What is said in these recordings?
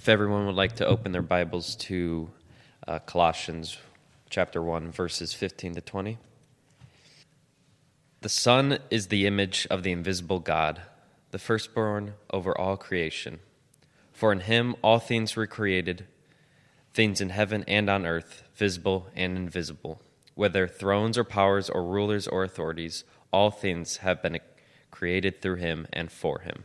If everyone would like to open their Bibles to uh, Colossians chapter 1, verses 15 to 20. The Son is the image of the invisible God, the firstborn over all creation. For in him all things were created, things in heaven and on earth, visible and invisible. Whether thrones or powers or rulers or authorities, all things have been created through him and for him.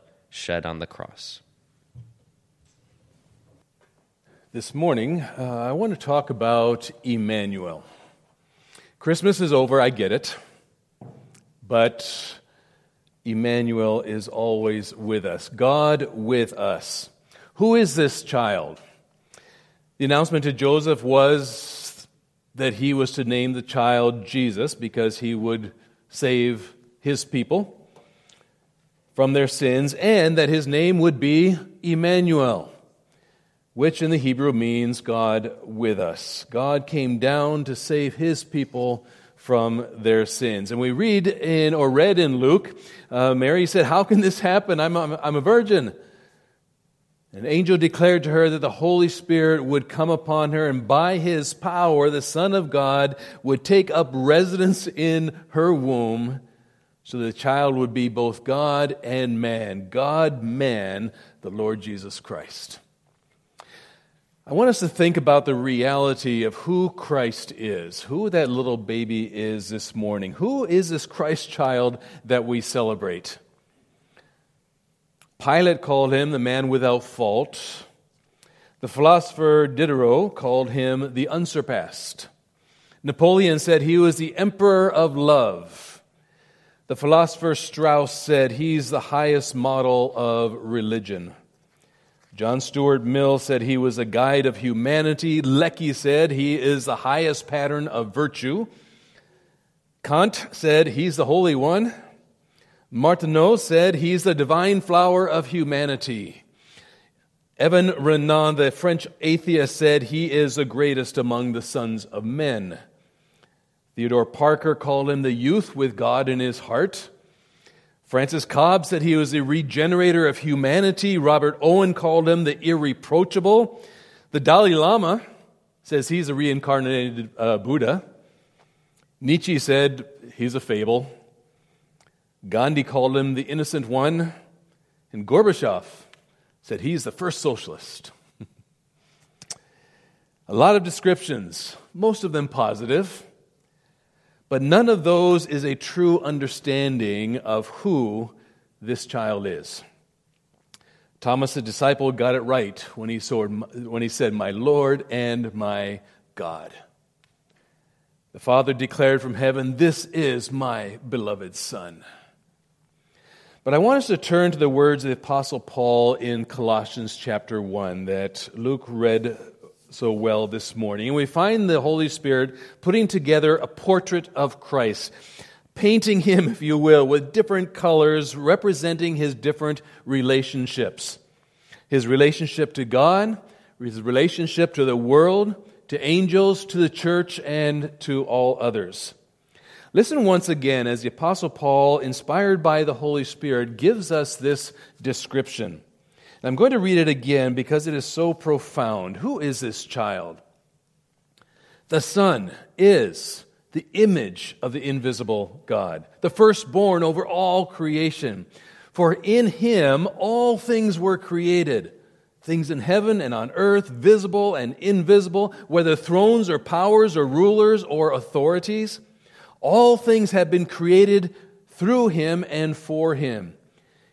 shed on the cross. This morning, uh, I want to talk about Emmanuel. Christmas is over, I get it, but Emmanuel is always with us. God with us. Who is this child? The announcement to Joseph was that he was to name the child Jesus because he would save his people from their sins, and that his name would be Emmanuel, which in the Hebrew means God with us. God came down to save his people from their sins. And we read in, or read in Luke, uh, Mary said, How can this happen? I'm, I'm, I'm a virgin. An angel declared to her that the Holy Spirit would come upon her, and by his power, the Son of God would take up residence in her womb so the child would be both God and man, God, man, the Lord Jesus Christ. I want us to think about the reality of who Christ is, who that little baby is this morning. Who is this Christ child that we celebrate? Pilate called him the man without fault. The philosopher Diderot called him the unsurpassed. Napoleon said he was the emperor of love. The philosopher Strauss said he's the highest model of religion. John Stuart Mill said he was a guide of humanity. Lecky said he is the highest pattern of virtue. Kant said he's the Holy One. Martineau said he's the divine flower of humanity. Evan Renan, the French atheist, said he is the greatest among the sons of men. Theodore Parker called him the youth with God in his heart. Frances Cobbe said he was the regenerator of humanity. Robert Owen called him the irreproachable. The Dalai Lama says he's a reincarnated uh, Buddha. Nietzsche said he's a fable. Gandhi called him the innocent one. And Gorbachev said he's the first socialist. a lot of descriptions, most of them positive. But none of those is a true understanding of who this child is. Thomas, the disciple, got it right when he, when he said, My Lord and my God. The Father declared from heaven, This is my beloved Son. But I want us to turn to the words of the Apostle Paul in Colossians chapter 1 that Luke read so well this morning. And we find the Holy Spirit putting together a portrait of Christ, painting him, if you will, with different colors representing his different relationships his relationship to God, his relationship to the world, to angels, to the church, and to all others. Listen once again as the Apostle Paul, inspired by the Holy Spirit, gives us this description. And I'm going to read it again because it is so profound. Who is this child? The Son is the image of the invisible God, the firstborn over all creation. For in him all things were created things in heaven and on earth, visible and invisible, whether thrones or powers or rulers or authorities. All things have been created through him and for him.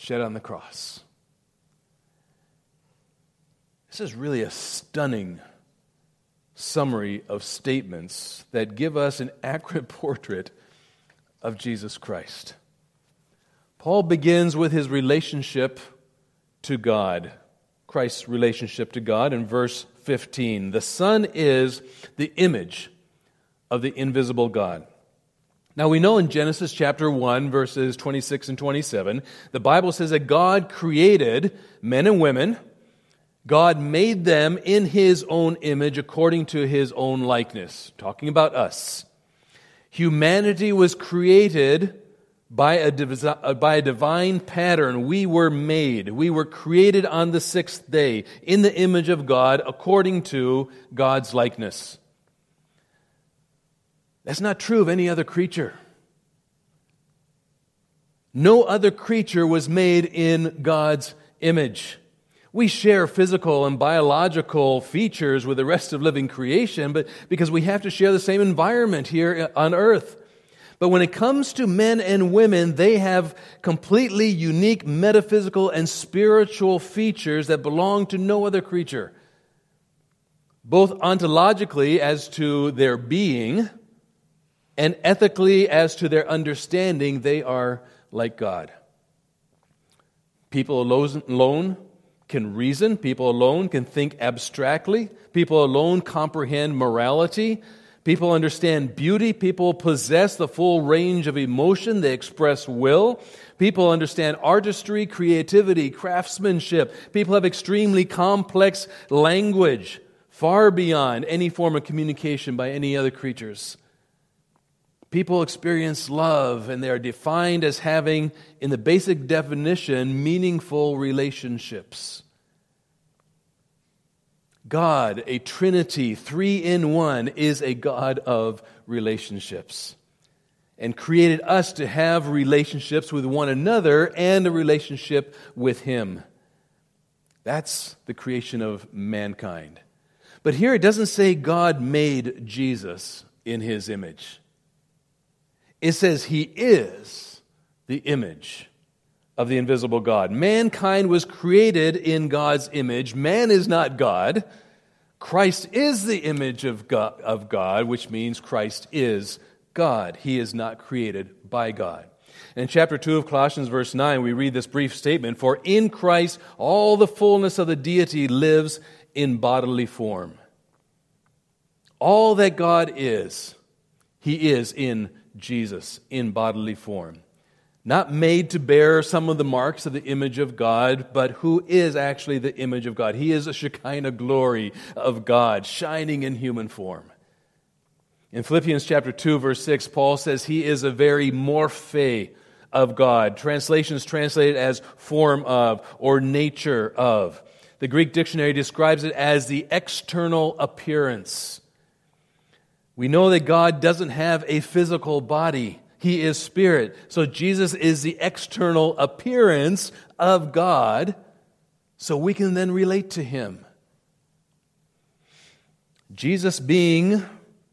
shed on the cross. This is really a stunning summary of statements that give us an accurate portrait of Jesus Christ. Paul begins with his relationship to God, Christ's relationship to God in verse 15. The Son is the image of the invisible God. Now we know in Genesis chapter 1, verses 26 and 27, the Bible says that God created men and women. God made them in his own image according to his own likeness, talking about us. Humanity was created by a, uh, by a divine pattern, we were made. We were created on the sixth day in the image of God according to God's likeness. That's not true of any other creature. No other creature was made in God's image. We share physical and biological features with the rest of living creation, but because we have to share the same environment here on earth. But when it comes to men and women, they have completely unique metaphysical and spiritual features that belong to no other creature. Both ontologically as to their being, and ethically as to their understanding, they are like God. People alone can reason, people alone can think abstractly, people alone comprehend morality. People understand beauty. People possess the full range of emotion. They express will. People understand artistry, creativity, craftsmanship. People have extremely complex language, far beyond any form of communication by any other creatures. People experience love, and they are defined as having, in the basic definition, meaningful relationships. God, a Trinity, three in one, is a God of relationships and created us to have relationships with one another and a relationship with Him. That's the creation of mankind. But here it doesn't say God made Jesus in His image, it says He is the image of the invisible God. Mankind was created in God's image. Man is not God. Christ is the image of God, of God, which means Christ is God. He is not created by God. In chapter 2 of Colossians, verse 9, we read this brief statement For in Christ all the fullness of the deity lives in bodily form. All that God is, He is in Jesus in bodily form not made to bear some of the marks of the image of God, but who is actually the image of God. He is a Shekinah glory of God, shining in human form. In Philippians chapter 2, verse 6, Paul says he is a very morphe of God. Translations translated as form of or nature of. The Greek dictionary describes it as the external appearance. We know that God doesn't have a physical body. He is spirit. So Jesus is the external appearance of God, so we can then relate to him. Jesus, being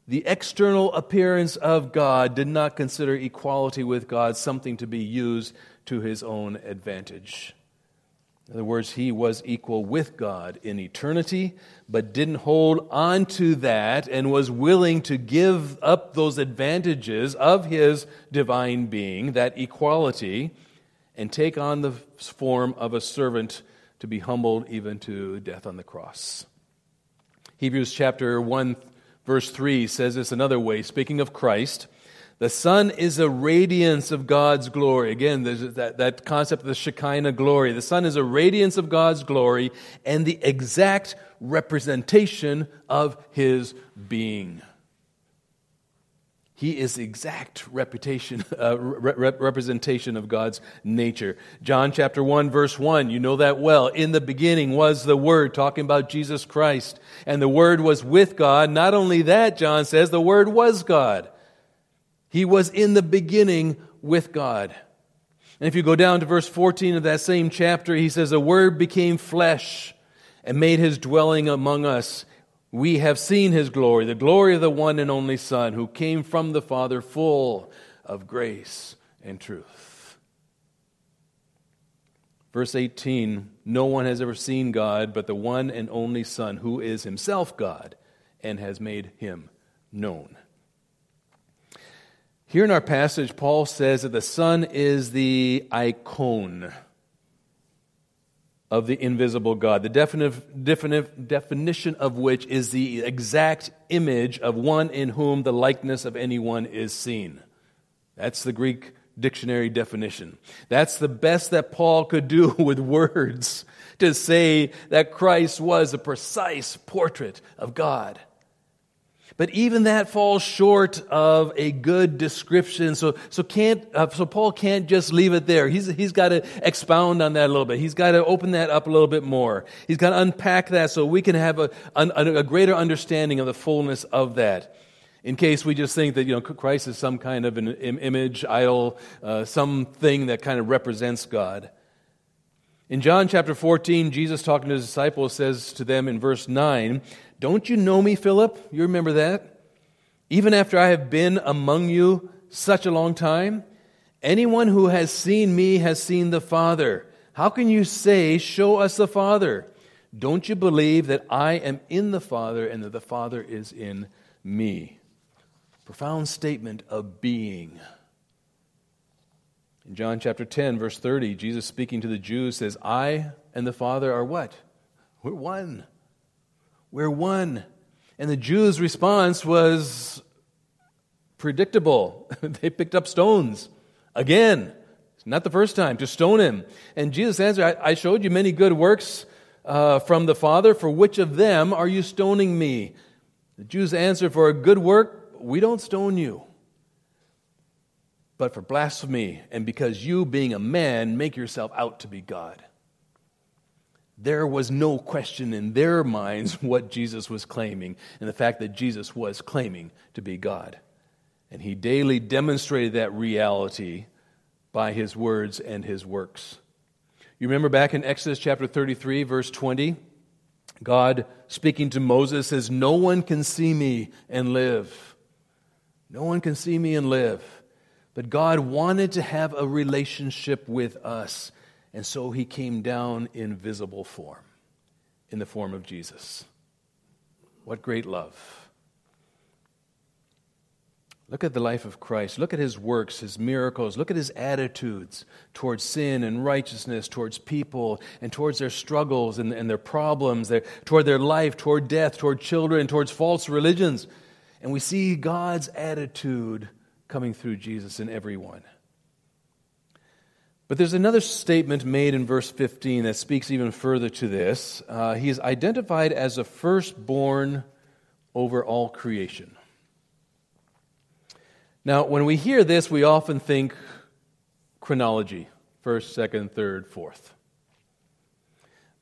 the external appearance of God, did not consider equality with God something to be used to his own advantage. In other words, he was equal with God in eternity, but didn't hold on to that and was willing to give up those advantages of his divine being, that equality, and take on the form of a servant to be humbled even to death on the cross. Hebrews chapter 1, verse 3 says this another way, speaking of Christ. The Son is a radiance of God's glory. Again, there's that, that concept of the Shekinah glory. The Son is a radiance of God's glory and the exact representation of His being. He is the exact reputation, uh, re- representation of God's nature. John chapter 1, verse 1, you know that well. In the beginning was the Word, talking about Jesus Christ. And the Word was with God. Not only that, John says, the Word was God. He was in the beginning with God. And if you go down to verse 14 of that same chapter, he says, The Word became flesh and made his dwelling among us. We have seen his glory, the glory of the one and only Son, who came from the Father, full of grace and truth. Verse 18 No one has ever seen God but the one and only Son, who is himself God and has made him known. Here in our passage, Paul says that the Son is the icon of the invisible God, the definition of which is the exact image of one in whom the likeness of anyone is seen. That's the Greek dictionary definition. That's the best that Paul could do with words to say that Christ was a precise portrait of God. But even that falls short of a good description. So, so, can't, uh, so Paul can't just leave it there. He's, he's got to expound on that a little bit. He's got to open that up a little bit more. He's got to unpack that so we can have a, a, a greater understanding of the fullness of that. In case we just think that you know Christ is some kind of an image, idol, uh, something that kind of represents God. In John chapter 14, Jesus talking to his disciples says to them in verse 9, don't you know me, Philip? You remember that? Even after I have been among you such a long time? Anyone who has seen me has seen the Father. How can you say, Show us the Father? Don't you believe that I am in the Father and that the Father is in me? Profound statement of being. In John chapter 10, verse 30, Jesus speaking to the Jews says, I and the Father are what? We're one. We're one. And the Jews' response was predictable. they picked up stones again. Not the first time, to stone him. And Jesus answered, I, showed you many good works uh, from the Father. For which of them are you stoning me? The Jews answered, For a good work, we don't stone you. But for blasphemy, and because you, being a man, make yourself out to be God there was no question in their minds what Jesus was claiming and the fact that Jesus was claiming to be God. And he daily demonstrated that reality by his words and his works. You remember back in Exodus chapter 33, verse 20? God speaking to Moses says, No one can see me and live. No one can see me and live. But God wanted to have a relationship with us. And so he came down in visible form, in the form of Jesus. What great love. Look at the life of Christ. Look at his works, his miracles. Look at his attitudes towards sin and righteousness, towards people, and towards their struggles and, and their problems, their, toward their life, toward death, toward children, towards false religions. And we see God's attitude coming through Jesus in everyone. But there's another statement made in verse 15 that speaks even further to this. Uh, he is identified as a firstborn over all creation. Now, when we hear this, we often think chronology first, second, third, fourth.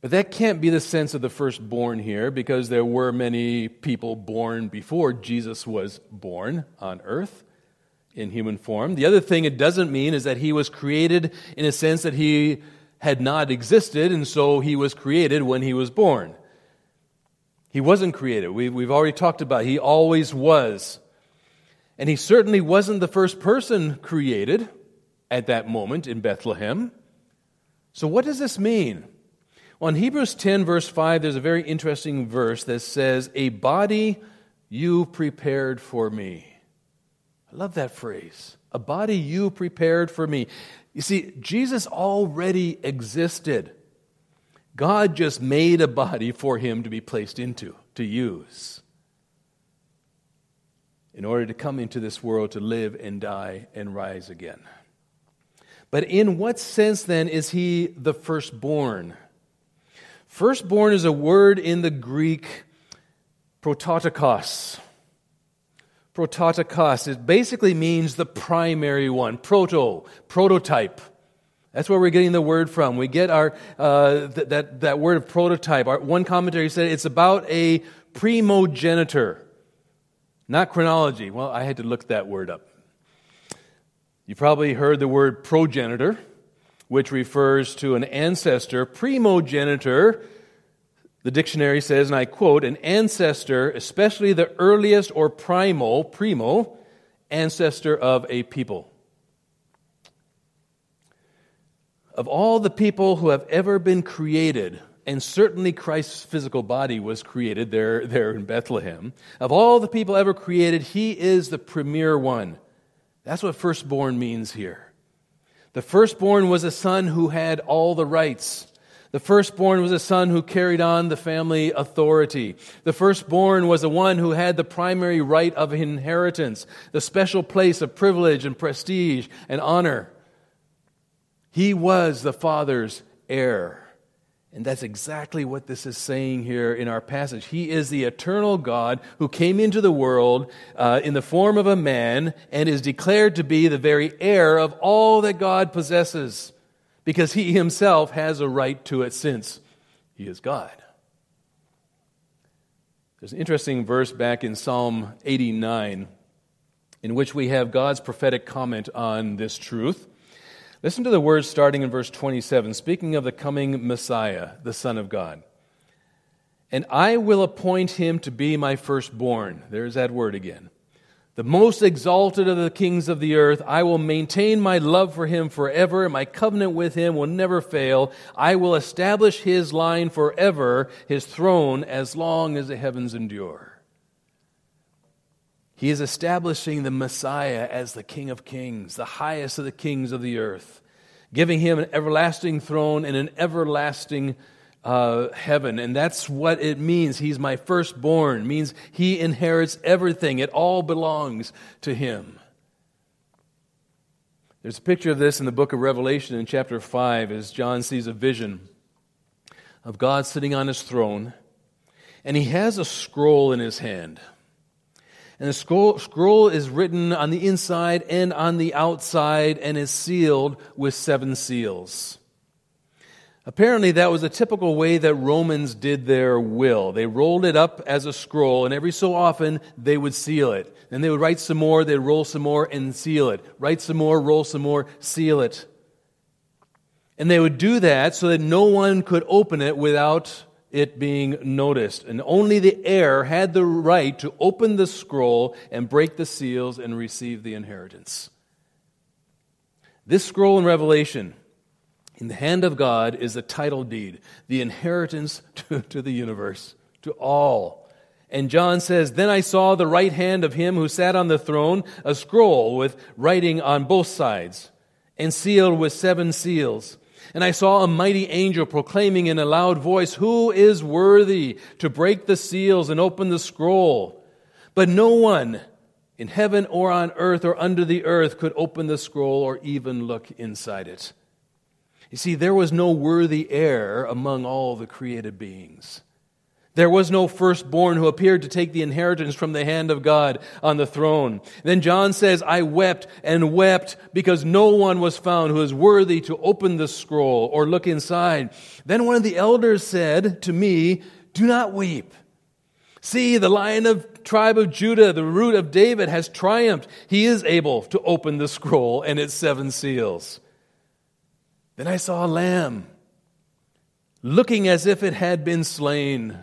But that can't be the sense of the firstborn here because there were many people born before Jesus was born on earth in human form. The other thing it doesn't mean is that he was created in a sense that he had not existed, and so he was created when he was born. He wasn't created. We, we've already talked about it. he always was. And he certainly wasn't the first person created at that moment in Bethlehem. So, what does this mean? Well, in Hebrews 10, verse 5, there's a very interesting verse that says, A body you prepared for me. I love that phrase. A body you prepared for me. You see, Jesus already existed. God just made a body for him to be placed into, to use, in order to come into this world to live and die and rise again. But in what sense then is he the firstborn? Firstborn is a word in the Greek prototokos prototokos. It basically means the primary one, proto, prototype. That's where we're getting the word from. We get our uh, th- that that word of prototype. Our, one commentary said it's about a primogenitor, not chronology. Well, I had to look that word up. You probably heard the word progenitor. which refers to an ancestor, primogenitor. The dictionary says, and I quote, an ancestor, especially the earliest or primal, primo, ancestor of a people. Of all the people who have ever been created, and certainly Christ's physical body was created there, there in Bethlehem. Of all the people ever created, he is the premier one. That's what firstborn means here. The firstborn was a son who had all the rights. The firstborn was a son who carried on the family authority. The firstborn was the one who had the primary right of inheritance, the special place of privilege and prestige and honor. He was the father's heir. And that's exactly what this is saying here in our passage. He is the eternal God who came into the world uh, in the form of a man and is declared to be the very heir of all that God possesses because he himself has a right to it since he is God. There's an interesting verse back in Psalm 89 in which we have God's prophetic comment on this truth. Listen to the words starting in verse 27, speaking of the coming Messiah, the Son of God. And I will appoint him to be my firstborn. There's that word again. The most exalted of the kings of the earth. I will maintain my love for him forever, and my covenant with him will never fail. I will establish his line forever, his throne as long as the heavens endure. He is establishing the Messiah as the King of kings, the highest of the kings of the earth, giving him an everlasting throne and an everlasting uh, heaven. And that's what it means. He's my firstborn, means he inherits everything, it all belongs to him. There's a picture of this in the book of Revelation in chapter 5 as John sees a vision of God sitting on his throne, and he has a scroll in his hand. And the scroll, scroll is written on the inside and on the outside and is sealed with seven seals. Apparently, that was a typical way that Romans did their will. They rolled it up as a scroll, and every so often they would seal it. And they would write some more, they'd roll some more, and seal it. Write some more, roll some more, seal it. And they would do that so that no one could open it without it being noticed. And only the heir had the right to open the scroll and break the seals and receive the inheritance. This scroll in Revelation, in the hand of God, is a title deed, the inheritance to, to the universe, to all. And John says, Then I saw the right hand of him who sat on the throne, a scroll with writing on both sides, and sealed with seven seals. And I saw a mighty angel proclaiming in a loud voice, Who is worthy to break the seals and open the scroll? But no one in heaven or on earth or under the earth could open the scroll or even look inside it. You see, there was no worthy heir among all the created beings. There was no firstborn who appeared to take the inheritance from the hand of God on the throne. Then John says, I wept and wept because no one was found who is worthy to open the scroll or look inside. Then one of the elders said to me, Do not weep. See, the lion of tribe of Judah, the root of David, has triumphed. He is able to open the scroll and its seven seals. Then I saw a lamb looking as if it had been slain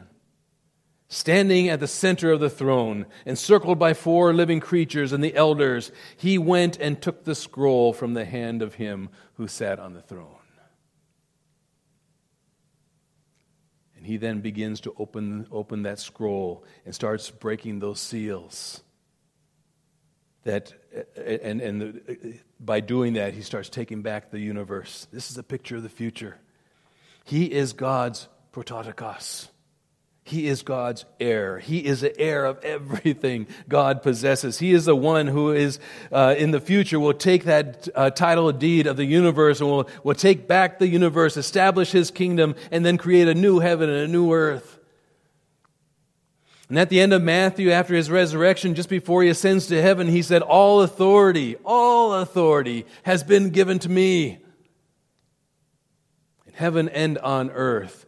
Standing at the center of the throne, encircled by four living creatures and the elders, he went and took the scroll from the hand of him who sat on the throne. And he then begins to open, open that scroll and starts breaking those seals. That, and, and by doing that, he starts taking back the universe. This is a picture of the future. He is God's prototokos. He is God's heir. He is the heir of everything God possesses. He is the one who is, uh, in the future, will take that uh, title deed of the universe and will, will take back the universe, establish his kingdom, and then create a new heaven and a new earth. And at the end of Matthew, after his resurrection, just before he ascends to heaven, he said, All authority, all authority has been given to me in heaven and on earth.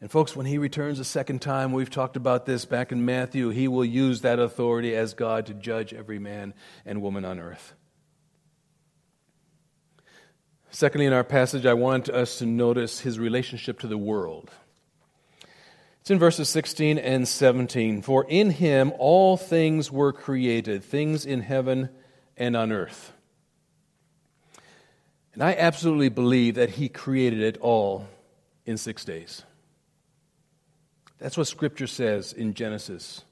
And, folks, when he returns a second time, we've talked about this back in Matthew, he will use that authority as God to judge every man and woman on earth. Secondly, in our passage, I want us to notice his relationship to the world. It's in verses 16 and 17. For in him all things were created, things in heaven and on earth. And I absolutely believe that he created it all in six days. That's what Scripture says in Genesis.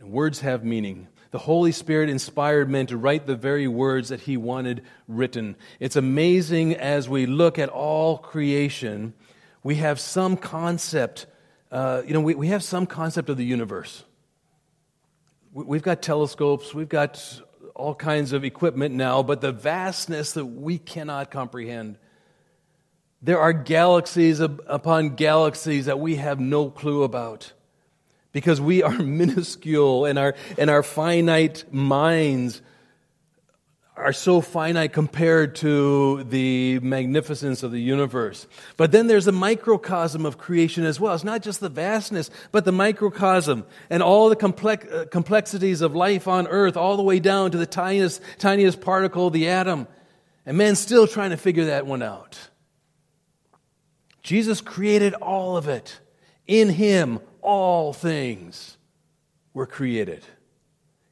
And words have meaning. The Holy Spirit inspired men to write the very words that he wanted written. It's amazing as we look at all creation, we have some concept uh, you know, we, we have some concept of the universe. We've got telescopes, we've got all kinds of equipment now, but the vastness that we cannot comprehend. There are galaxies upon galaxies that we have no clue about because we are minuscule and our, and our finite minds are so finite compared to the magnificence of the universe. But then there's a microcosm of creation as well. It's not just the vastness, but the microcosm and all the complex, uh, complexities of life on earth, all the way down to the tiniest, tiniest particle, the atom. And man's still trying to figure that one out. Jesus created all of it. In him, all things were created.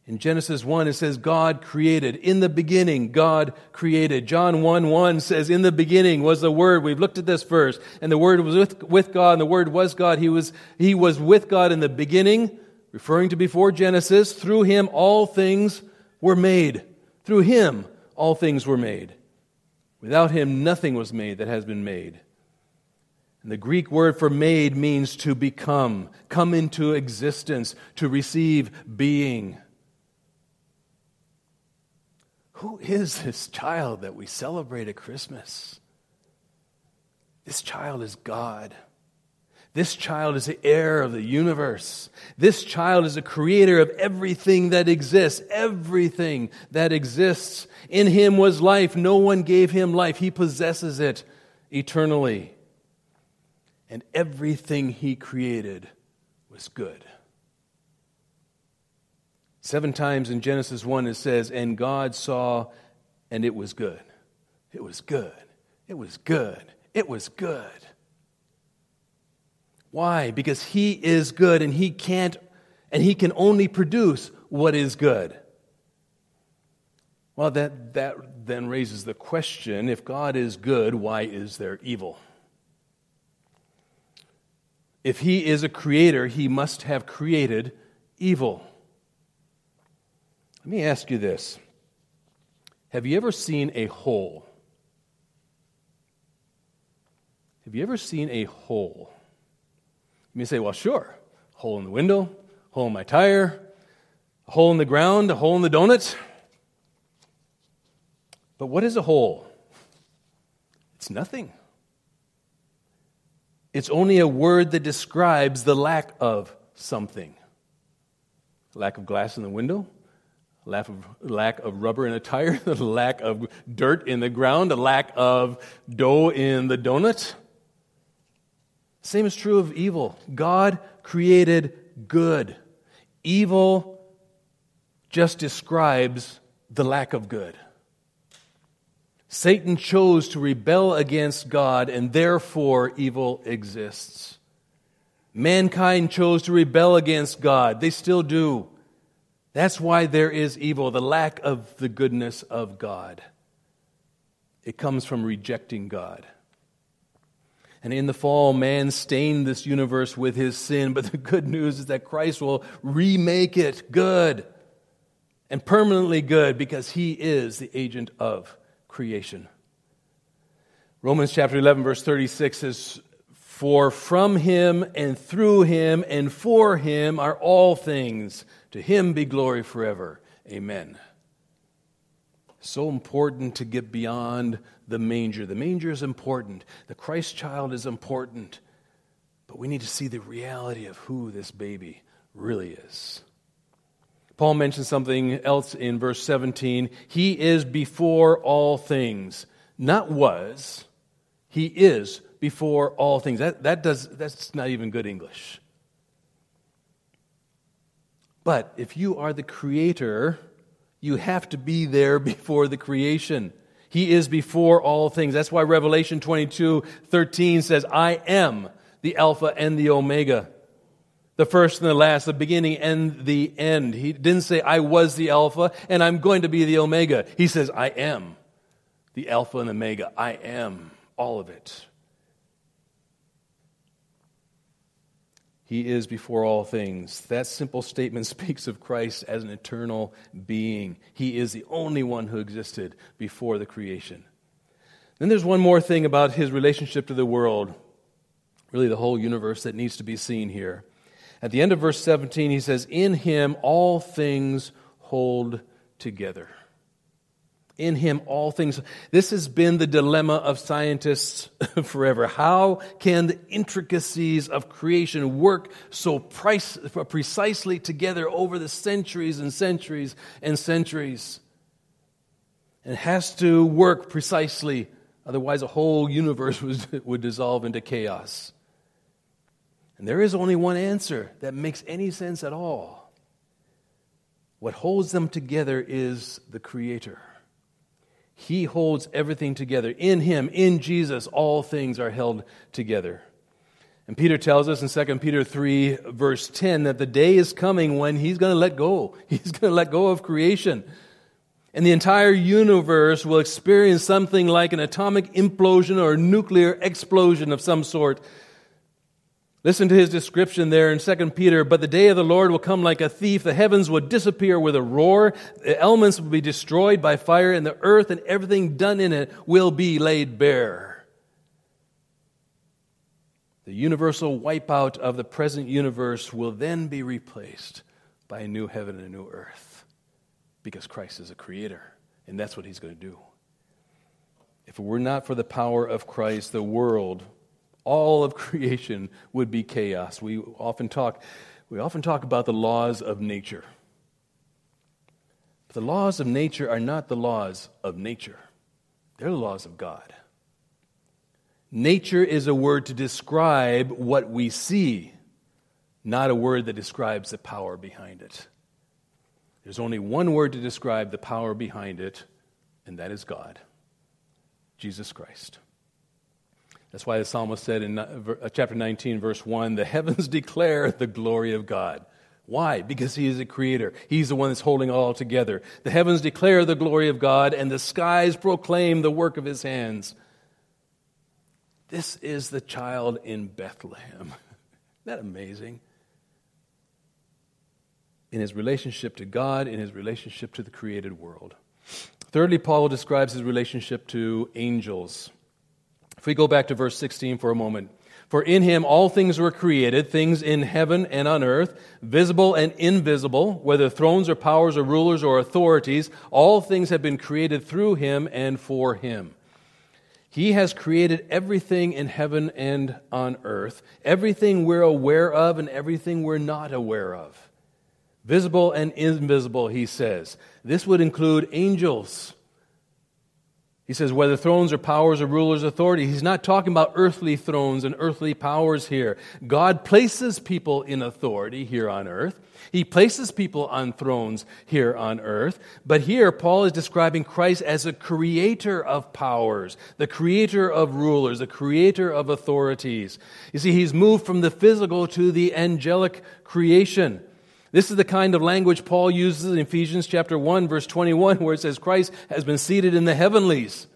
In Genesis 1, it says, God created. In the beginning, God created. John 1 1 says, In the beginning was the Word. We've looked at this verse. And the Word was with, with God, and the Word was God. He was, he was with God in the beginning, referring to before Genesis. Through Him, all things were made. Through Him, all things were made. Without Him, nothing was made that has been made. And the Greek word for made means to become, come into existence, to receive being. Who is this child that we celebrate at Christmas? This child is God. This child is the heir of the universe. This child is the creator of everything that exists. Everything that exists. In him was life. No one gave him life. He possesses it eternally. And everything he created was good. Seven times in Genesis 1 it says, And God saw, and it was good. It was good. It was good. It was good. Why? Because He is good and He can't, and He can only produce what is good. Well, that, that then raises the question if God is good, why is there evil? If He is a creator, He must have created evil. Let me ask you this Have you ever seen a hole? Have you ever seen a hole? You may say, well, sure. Hole in the window, hole in my tire, a hole in the ground, a hole in the donut. But what is a hole? It's nothing. It's only a word that describes the lack of something. Lack of glass in the window, lack of, lack of rubber in a tire, the lack of dirt in the ground, a lack of dough in the donut. Same is true of evil. God created good. Evil just describes the lack of good. Satan chose to rebel against God, and therefore evil exists. Mankind chose to rebel against God. They still do. That's why there is evil, the lack of the goodness of God. It comes from rejecting God. And in the fall, man stained this universe with his sin, but the good news is that Christ will remake it good and permanently good because he is the agent of creation. Romans chapter 11, verse 36 says, For from him and through him and for him are all things. To him be glory forever. Amen. So important to get beyond the manger. The manger is important, the Christ child is important, but we need to see the reality of who this baby really is. Paul mentions something else in verse 17. He is before all things, not was. He is before all things. That, that does, that's not even good English. But if you are the creator, you have to be there before the creation. He is before all things. That's why Revelation 22 13 says, I am the Alpha and the Omega, the first and the last, the beginning and the end. He didn't say, I was the Alpha and I'm going to be the Omega. He says, I am the Alpha and Omega. I am all of it. He is before all things. That simple statement speaks of Christ as an eternal being. He is the only one who existed before the creation. Then there's one more thing about his relationship to the world, really the whole universe that needs to be seen here. At the end of verse 17, he says, In him all things hold together in him all things. This has been the dilemma of scientists forever. How can the intricacies of creation work so price, precisely together over the centuries and centuries and centuries? It has to work precisely, otherwise, a whole universe would dissolve into chaos. And there is only one answer that makes any sense at all. What holds them together is the Creator. He holds everything together. In Him, in Jesus, all things are held together. And Peter tells us in 2 Peter 3, verse 10, that the day is coming when He's going to let go. He's going to let go of creation. And the entire universe will experience something like an atomic implosion or a nuclear explosion of some sort Listen to his description there in 2 Peter. But the day of the Lord will come like a thief. The heavens will disappear with a roar. The elements will be destroyed by fire, and the earth and everything done in it will be laid bare. The universal wipeout of the present universe will then be replaced by a new heaven and a new earth because Christ is a creator, and that's what he's going to do. If it were not for the power of Christ, the world all of creation would be chaos. We often talk, we often talk about the laws of nature. But the laws of nature are not the laws of nature, they're the laws of God. Nature is a word to describe what we see, not a word that describes the power behind it. There's only one word to describe the power behind it, and that is God, Jesus Christ. That's why the psalmist said in uh, chapter 19, verse 1 the heavens declare the glory of God. Why? Because he is a creator. He's the one that's holding all together. The heavens declare the glory of God, and the skies proclaim the work of his hands. This is the child in Bethlehem. Isn't that amazing? In his relationship to God, in his relationship to the created world. Thirdly, Paul describes his relationship to angels. We go back to verse 16 for a moment. For in him all things were created, things in heaven and on earth, visible and invisible, whether thrones or powers or rulers or authorities, all things have been created through him and for him. He has created everything in heaven and on earth, everything we're aware of and everything we're not aware of. Visible and invisible, he says. This would include angels he says, whether thrones or powers or rulers, authority. He's not talking about earthly thrones and earthly powers here. God places people in authority here on earth. He places people on thrones here on earth. But here, Paul is describing Christ as a creator of powers, the creator of rulers, the creator of authorities. You see, he's moved from the physical to the angelic creation. This is the kind of language Paul uses in Ephesians chapter 1 verse 21 where it says Christ has been seated in the heavenlies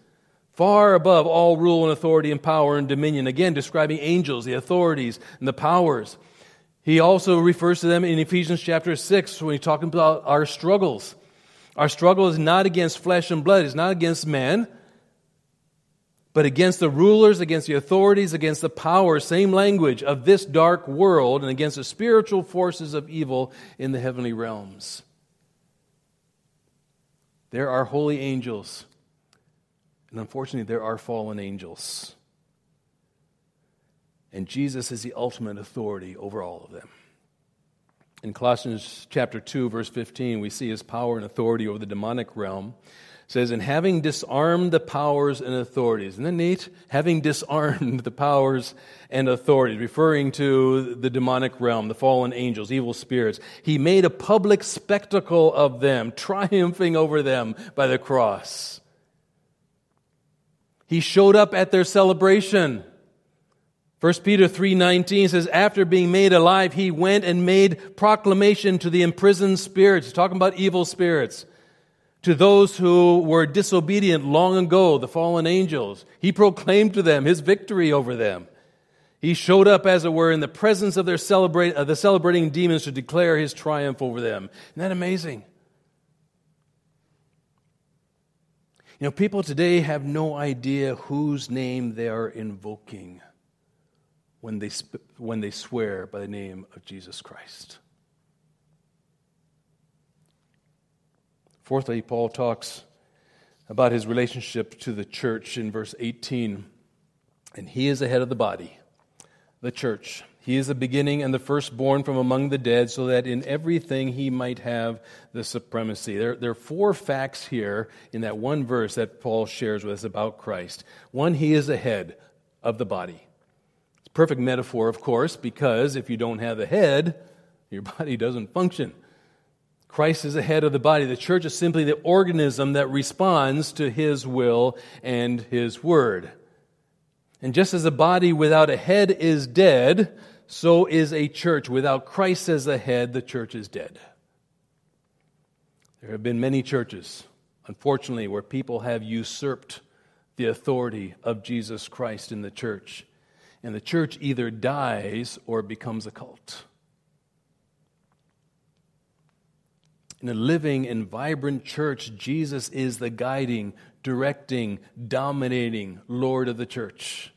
far above all rule and authority and power and dominion. Again describing angels the authorities and the powers. He also refers to them in Ephesians chapter 6 when he's talking about our struggles. Our struggle is not against flesh and blood. It's not against man but against the rulers, against the authorities, against the powers, same language of this dark world, and against the spiritual forces of evil in the heavenly realms. There are holy angels, and unfortunately, there are fallen angels. And Jesus is the ultimate authority over all of them. In Colossians chapter 2 verse 15 we see his power and authority over the demonic realm says, And having disarmed the powers and authorities. Isn't that neat? Having disarmed the powers and authorities, referring to the demonic realm, the fallen angels, evil spirits, he made a public spectacle of them, triumphing over them by the cross. He showed up at their celebration. 1 Peter 3:19 says after being made alive he went and made proclamation to the imprisoned spirits talking about evil spirits to those who were disobedient long ago the fallen angels. He proclaimed to them his victory over them. He showed up as it were in the presence of their celebrate uh, the celebrating demons to declare his triumph over them. Isn't that amazing? You know people today have no idea whose name they are invoking when they, when they swear by the name of Jesus Christ. Fourthly, Paul talks about his relationship to the church in verse 18. And he is the head of the body, the church. He is the beginning and the firstborn from among the dead, so that in everything he might have the supremacy. There, there are four facts here in that one verse that Paul shares with us about Christ. One, he is the head of the body. It's a perfect metaphor, of course, because if you don't have a head, your body doesn't function. Christ is the head of the body. The church is simply the organism that responds to his will and his word. And just as a body without a head is dead, so is a church. Without Christ as the head, the church is dead. There have been many churches, unfortunately, where people have usurped the authority of Jesus Christ in the church and the church either dies or becomes a cult. In a living and vibrant church, Jesus is the guiding, directing, dominating Lord of the church,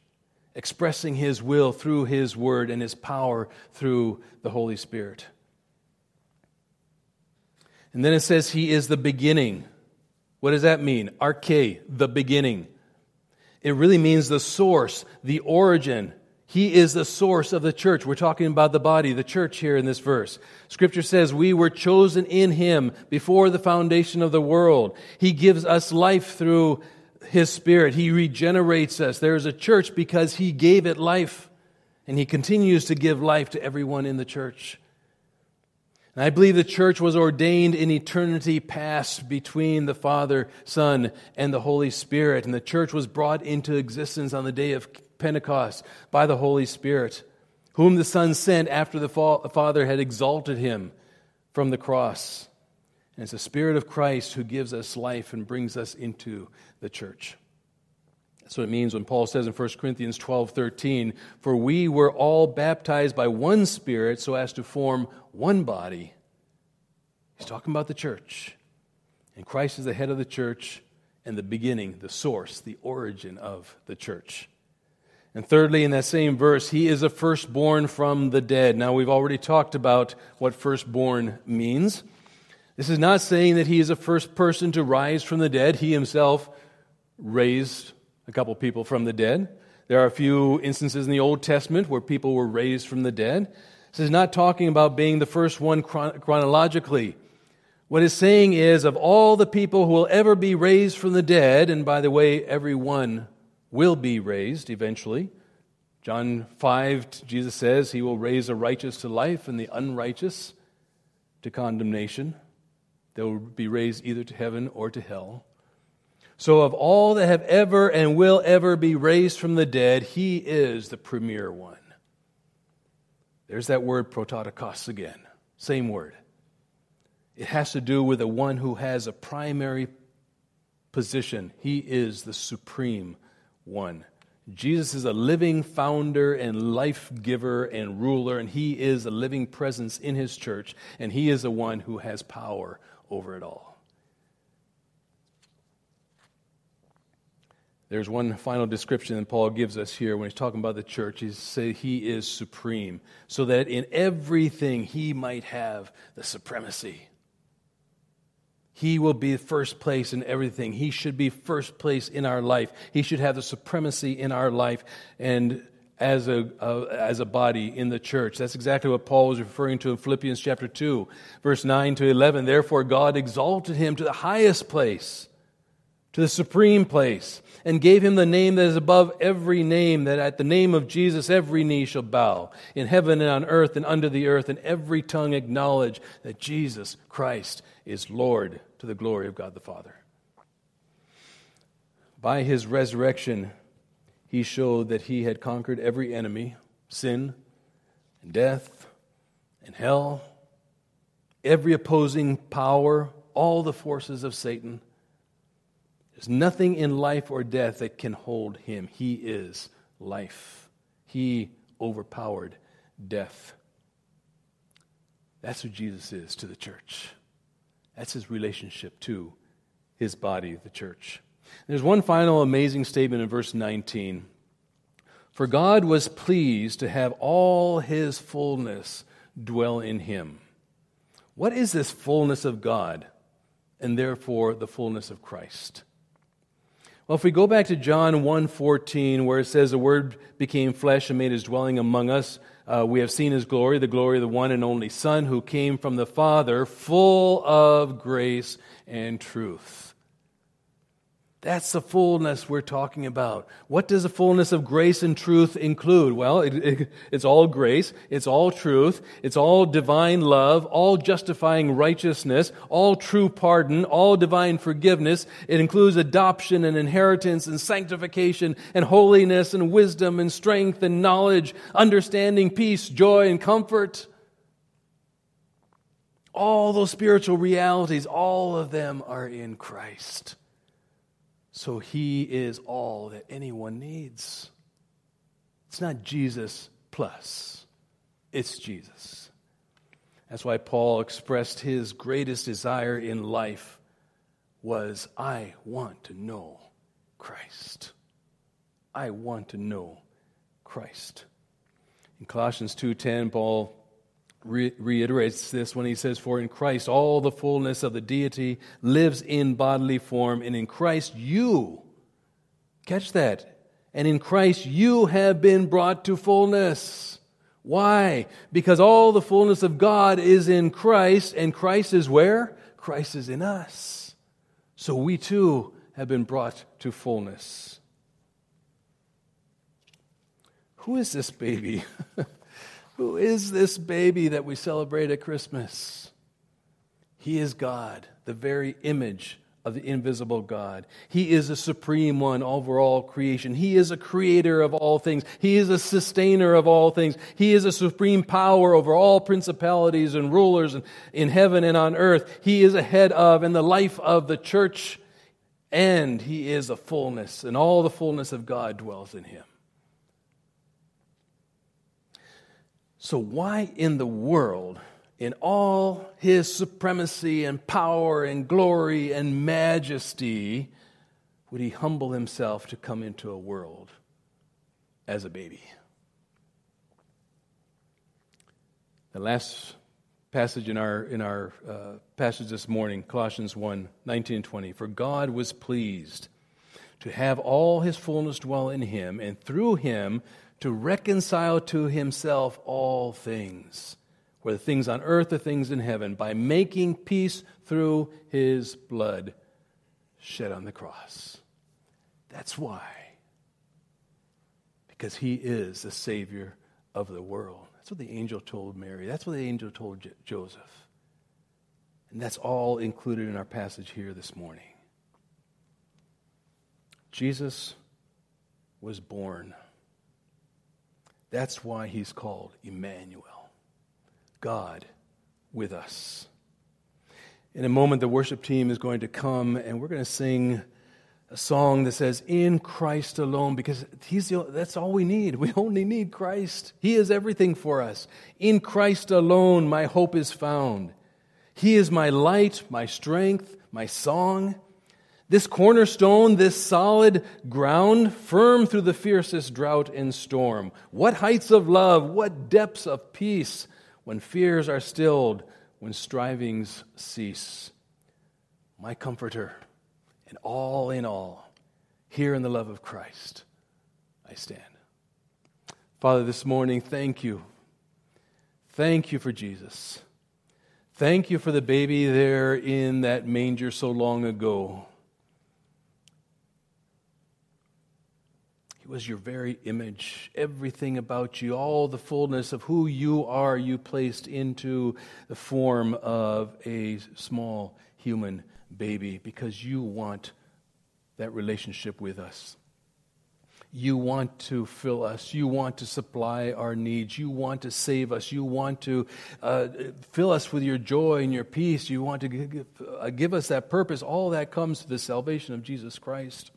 expressing his will through his word and his power through the Holy Spirit. And then it says he is the beginning. What does that mean? Arche, the beginning. It really means the source, the origin. He is the source of the church. We're talking about the body, the church here in this verse. Scripture says we were chosen in Him before the foundation of the world. He gives us life through His Spirit. He regenerates us. There is a church because He gave it life, and He continues to give life to everyone in the church. And I believe the church was ordained in eternity past between the Father, Son, and the Holy Spirit. And the church was brought into existence on the day of Pentecost by the Holy Spirit, whom the Son sent after the Father had exalted him from the cross. And it's the Spirit of Christ who gives us life and brings us into the church. That's what it means when Paul says in 1 Corinthians 12 13, For we were all baptized by one Spirit so as to form one body. He's talking about the church. And Christ is the head of the church and the beginning, the source, the origin of the church. And thirdly, in that same verse, he is a firstborn from the dead. Now, we've already talked about what firstborn means. This is not saying that he is the first person to rise from the dead. He himself raised a couple people from the dead. There are a few instances in the Old Testament where people were raised from the dead. This is not talking about being the first one chron- chronologically. What it's saying is, of all the people who will ever be raised from the dead, and by the way, everyone will be raised eventually. John 5, Jesus says, He will raise the righteous to life and the unrighteous to condemnation. They will be raised either to heaven or to hell. So, of all that have ever and will ever be raised from the dead, he is the premier one. There's that word prototokos again. Same word. It has to do with the one who has a primary position. He is the supreme one. Jesus is a living founder and life giver and ruler, and he is a living presence in his church, and he is the one who has power over it all. There's one final description that Paul gives us here when he's talking about the church. He says he is supreme, so that in everything he might have the supremacy. He will be first place in everything. He should be first place in our life. He should have the supremacy in our life and as a, uh, as a body in the church. That's exactly what Paul was referring to in Philippians chapter 2, verse 9 to 11. Therefore, God exalted him to the highest place, to the supreme place and gave him the name that is above every name, that at the name of Jesus every knee shall bow, in heaven and on earth and under the earth, and every tongue acknowledge that Jesus Christ is Lord to the glory of God the Father. By his resurrection, he showed that he had conquered every enemy sin, and death, and hell, every opposing power, all the forces of Satan. There's nothing in life or death that can hold him. He is life. He overpowered death. That's who Jesus is to the church. That's his relationship to his body, the church. There's one final amazing statement in verse 19. For God was pleased to have all his fullness dwell in him. What is this fullness of God and therefore the fullness of Christ? Well, if we go back to John 1:14 where it says the word became flesh and made his dwelling among us, uh, we have seen his glory, the glory of the one and only Son who came from the Father, full of grace and truth. That's the fullness we're talking about. What does the fullness of grace and truth include? Well, it, it, it's all grace, it's all truth, it's all divine love, all justifying righteousness, all true pardon, all divine forgiveness. It includes adoption and inheritance and sanctification and holiness and wisdom and strength and knowledge, understanding, peace, joy, and comfort. All those spiritual realities, all of them are in Christ. So he is all that anyone needs. It's not Jesus plus, it's Jesus. That's why Paul expressed his greatest desire in life was I want to know Christ. I want to know Christ. In Colossians 2:10 Paul re- reiterates this when he says, For in Christ all the fullness of the deity lives in bodily form, and in Christ you, catch that, and in Christ you have been brought to fullness. Why? Because all the fullness of God is in Christ, and Christ is where? Christ is in us. So we too have been brought to fullness. Who is this baby? Who is this baby that we celebrate at Christmas? He is God, the very image of the invisible God. He is a supreme one over all creation. He is a creator of all things. He is a sustainer of all things. He is a supreme power over all principalities and rulers in heaven and on earth. He is ahead of and the life of the church. And he is a fullness, and all the fullness of God dwells in him. So, why in the world, in all his supremacy and power and glory and majesty, would he humble himself to come into a world as a baby? The last passage in our, in our uh, passage this morning, Colossians 1 19 and 20. For God was pleased to have all his fullness dwell in him, and through him to reconcile to himself all things, whether things on earth or things in heaven, by making peace through his blood shed on the cross. That's why. Because he is the Savior of the world. That's what the angel told Mary. That's what the angel told J- Joseph. And that's all included in our passage here this morning. Jesus was born that's why he's called Emmanuel, God with us. In a moment, the worship team is going to come and we're going to sing a song that says, In Christ alone, because he's the, that's all we need. We only need Christ. He is everything for us. In Christ alone, my hope is found. He is my light, my strength, my song. This cornerstone, this solid ground, firm through the fiercest drought and storm. What heights of love, what depths of peace, when fears are stilled, when strivings cease. My comforter, and all in all, here in the love of Christ, I stand. Father, this morning, thank you. Thank you for Jesus. Thank you for the baby there in that manger so long ago. It was your very image. Everything about you, all the fullness of who you are, you placed into the form of a small human baby because you want that relationship with us. You want to fill us. You want to supply our needs. You want to save us. You want to uh, fill us with your joy and your peace. You want to give, uh, give us that purpose. All that comes to the salvation of Jesus Christ.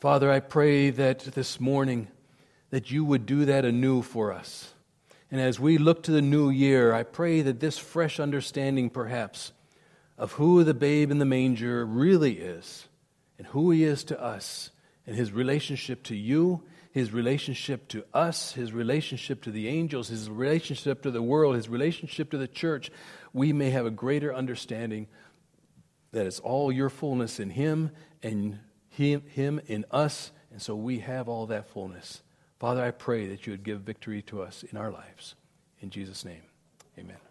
Father, I pray that this morning that you would do that anew for us. And as we look to the new year, I pray that this fresh understanding, perhaps, of who the babe in the manger really is and who he is to us and his relationship to you, his relationship to us, his relationship to the angels, his relationship to the world, his relationship to the church, we may have a greater understanding that it's all your fullness in him and him, him in us, and so we have all that fullness. Father, I pray that you would give victory to us in our lives. In Jesus' name, amen.